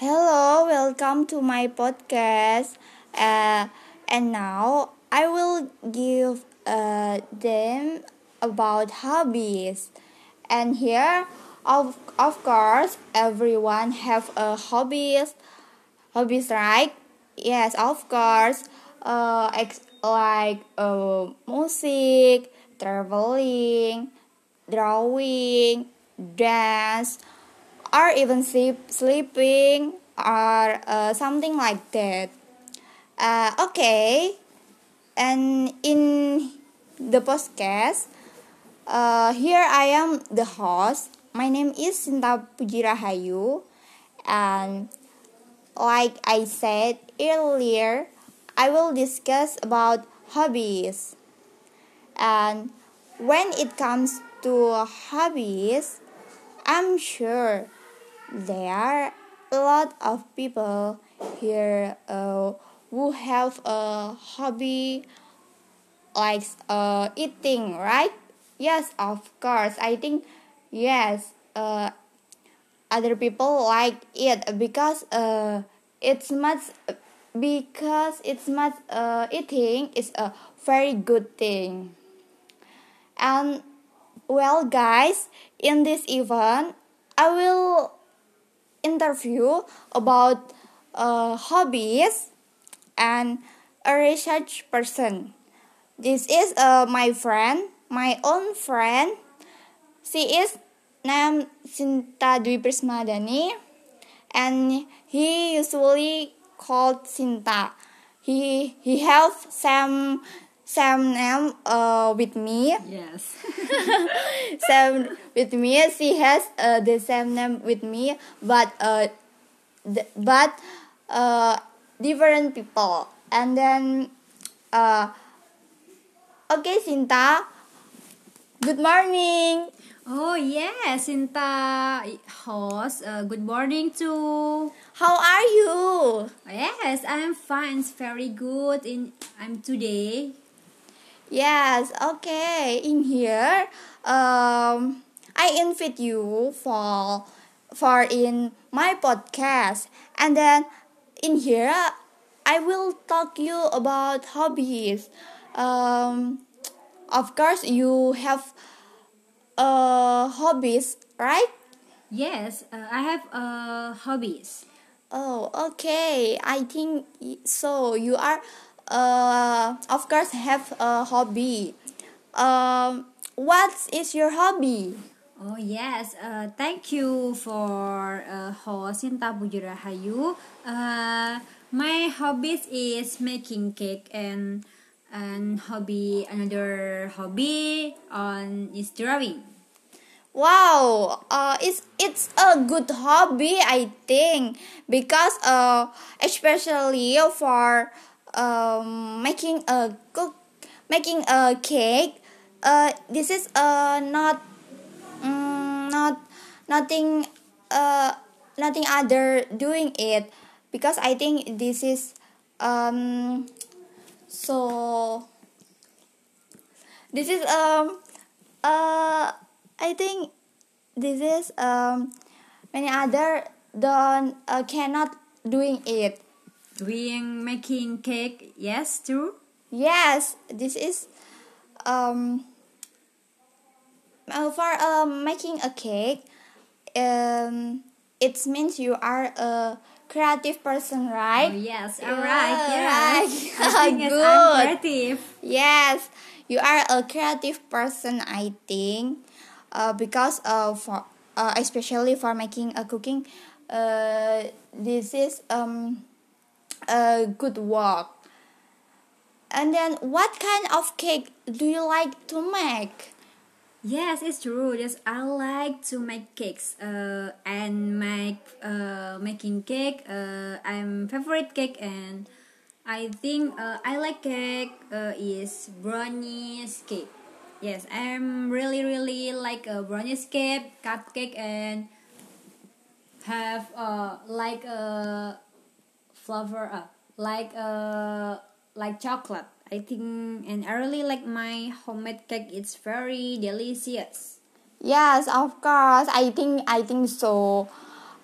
Hello, welcome to my podcast. Uh, and now I will give uh, them about hobbies. And here, of, of course, everyone have a hobbies. Hobbies, right? Yes, of course. Uh, ex- like uh, music, traveling, drawing, dance or even sleep, sleeping or uh, something like that. Uh, okay, and in the podcast, uh, here I am the host. My name is Sinta Pujirahayu, and like I said earlier, I will discuss about hobbies. And when it comes to hobbies, I'm sure there are a lot of people here uh, who have a hobby like uh, eating, right? Yes, of course. I think yes. Uh, other people like it because uh, it's much because it's much uh, eating is a very good thing. And well, guys, in this event, I will interview about uh, hobbies and a research person. This is uh, my friend, my own friend. She is named Sinta Dwi Prismadani and he usually called Sinta. He he have some same name uh, with me. Yes. same with me. She has uh, the same name with me, but uh, th- but uh, different people. And then, uh, okay, Sinta. Good morning. oh yes, Sinta host. Uh, good morning too. How are you? Yes, I'm fine. It's very good. In I'm today. Yes, okay. In here, um, I invite you for for in my podcast, and then in here, I will talk you about hobbies. Um, of course, you have uh hobbies, right? Yes, uh, I have uh, hobbies. Oh, okay. I think so. You are, uh, of course, have a hobby. Um, what is your hobby? Oh yes, uh, thank you for uh, host Sinta Pujirahayu. Uh, my hobbies is making cake and and hobby another hobby on is drawing. Wow, uh, it's it's a good hobby, I think, because uh, especially for um making a cook, making a cake. Uh, this is uh not mm, not nothing uh nothing other doing it because I think this is um so this is um uh I think this is um many other don't uh, cannot doing it. Doing making cake, yes, true. Yes, this is um uh, for um making a cake. Um, it means you are a creative person, Oh, right? yes, Yeah, alright, yes. right. I think yes, Good. I'm creative. Yes, you are a creative person, I think, uh, because uh, for uh, especially for making a cooking, uh, this is um a good work. And then, what kind of cake do you like to make? Yes, it's true. Yes, I like to make cakes. Uh, and make uh making cake. Uh, I'm favorite cake and I think uh, I like cake. Uh, is brownies cake. Yes, I'm really really like a brownies cake, cupcake, and have uh like a flavor uh like uh like chocolate. I think and I really like my homemade cake. It's very delicious. Yes, of course. I think I think so.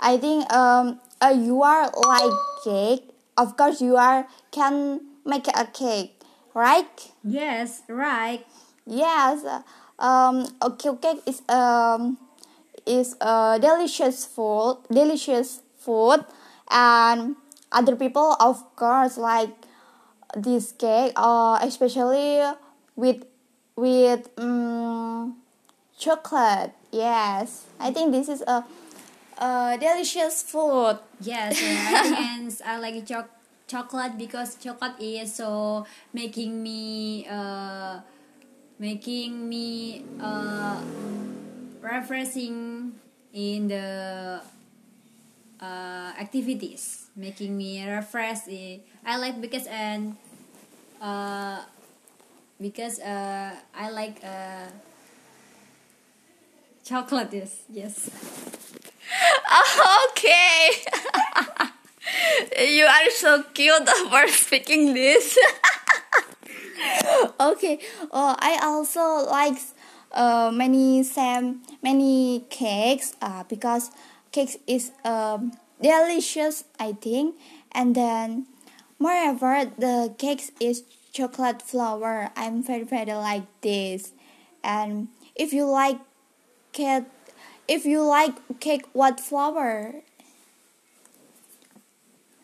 I think um uh, you are like cake, of course you are can make a cake, right? Yes, right. Yes. Um, a cake is um is a delicious food, delicious food, and other people of course like this cake, uh, especially with with um, chocolate. Yes, I think this is a, a delicious food. Yes, and I like choc chocolate because chocolate is so making me uh making me uh refreshing in the uh, activities making me refresh i like because and uh, because uh, i like uh, chocolate is yes Okay. you are so cute for speaking this. okay. Oh, I also like uh, many same many cakes uh, because cakes is um, delicious I think. And then moreover the cakes is chocolate flour. I'm very very like this. And if you like cake if you like cake what flour?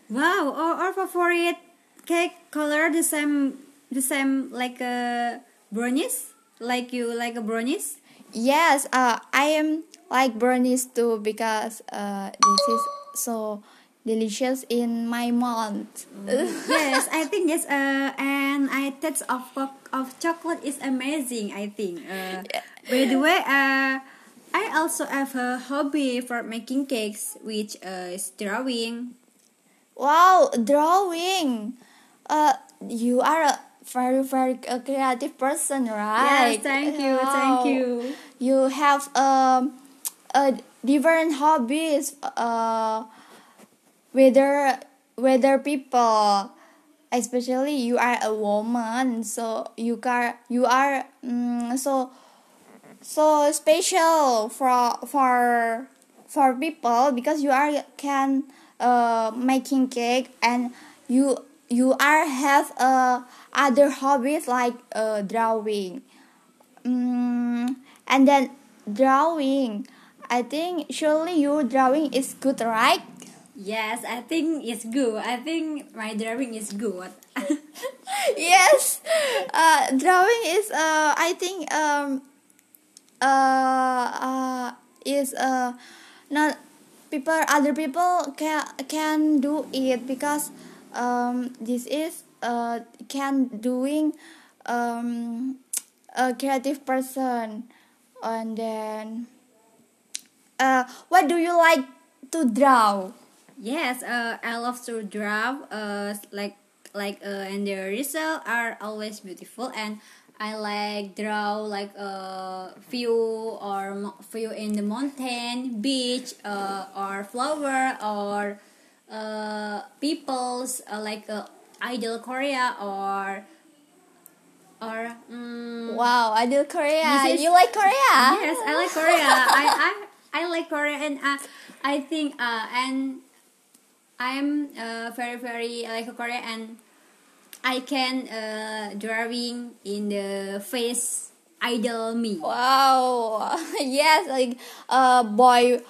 Wow our, our favorite cake color the same the same like a brownies? Like you like a brownies yes uh, I am like brownies too because uh, this is so delicious in my mouth. yes, I think yes. Uh, and I taste of of chocolate is amazing. I think. Uh, by the way, uh, I also have a hobby for making cakes, which uh, is drawing. Wow, drawing. Uh, you are a very very a creative person, right? Yes, thank you, thank you. You have um, a different hobbies. Uh, whether whether people especially you are a woman so you are you are um, so so special for for for people because you are can uh, making cake and you you are have uh, other hobbies like uh, drawing um, and then drawing i think surely your drawing is good right Yes, I think it's good. I think my drawing is good. yes, uh, drawing is uh, I think um, uh, uh, is uh, not people other people can can do it because um, this is uh, can doing um, a creative person and then uh, what do you like to draw Yes, uh, I love to draw. Uh, like like uh, and the result are always beautiful, and I like draw like a uh, view or view in the mountain, beach, uh, or flower or uh, people's uh, like uh, idol Korea or or um, wow idol Korea. Is, you like Korea? Yes, I like Korea. I, I I like Korea and uh, I think uh, and I'm uh, very very like Korea, and I can uh, drawing in the face idol me. Wow! yes, like uh, boy,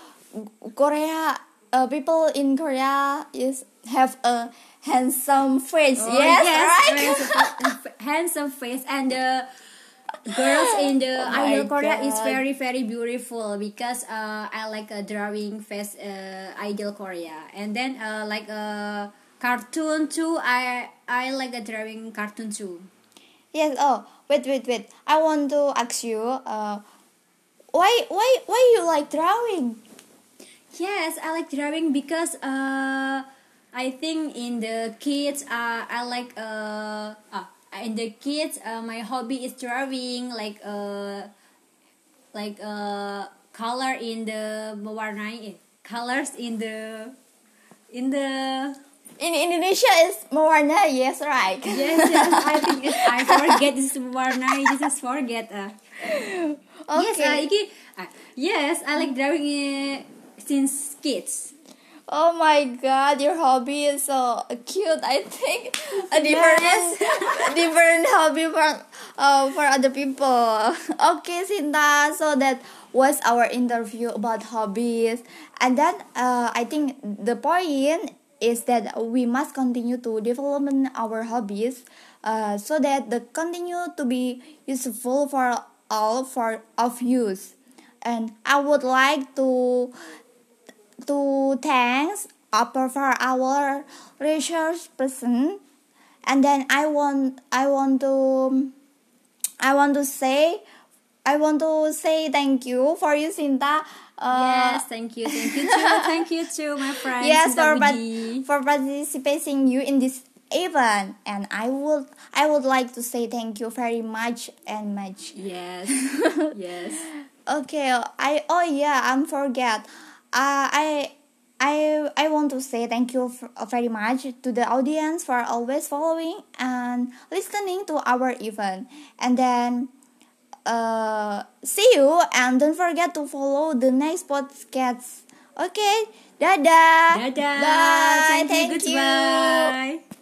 Korea. Uh, people in Korea is have a handsome face. Oh, yes, yes, right. handsome face and the girls in the oh idol Korea God. is very very beautiful because uh, I like a drawing face uh, idol Korea and then uh, like a cartoon too I I like a drawing cartoon too. Yes. Oh, wait, wait, wait. I want to ask you. Uh, why, why, why you like drawing? Yes, I like drawing because uh, I think in the kids uh, I like uh, uh in the kids uh, my hobby is drawing like uh like uh color in the mewarnai colors in the in the in Indonesia is mewarna yes right yes yes I think it's, I forget this mewarna this is forget uh. okay. yes uh, iki, uh, yes I like drawing uh, since kids Oh my god, your hobby is so cute. I think a different Yes. different hobby for uh, for other people. Okay, Sinta. So that was our interview about hobbies, and then uh, I think the point is that we must continue to develop our hobbies, uh, so that they continue to be useful for all for of use. And I would like to to thanks upper for our research person. And then i want i want to i want to say i want to say thank you for you Sinta uh, yes, thank you, thank you too, thank you too, my friend yes for, for participating you in this event. And i would i would like to say thank you very much and much. Yes, yes. Okay, I oh yeah, I'm forget. Uh, I I I want to say thank you f- very much to the audience for always following and listening to our event. And then uh see you and don't forget to follow the next podcast. Okay, dadah. Dadah. Bye. Thank you. Thank you. Goodbye.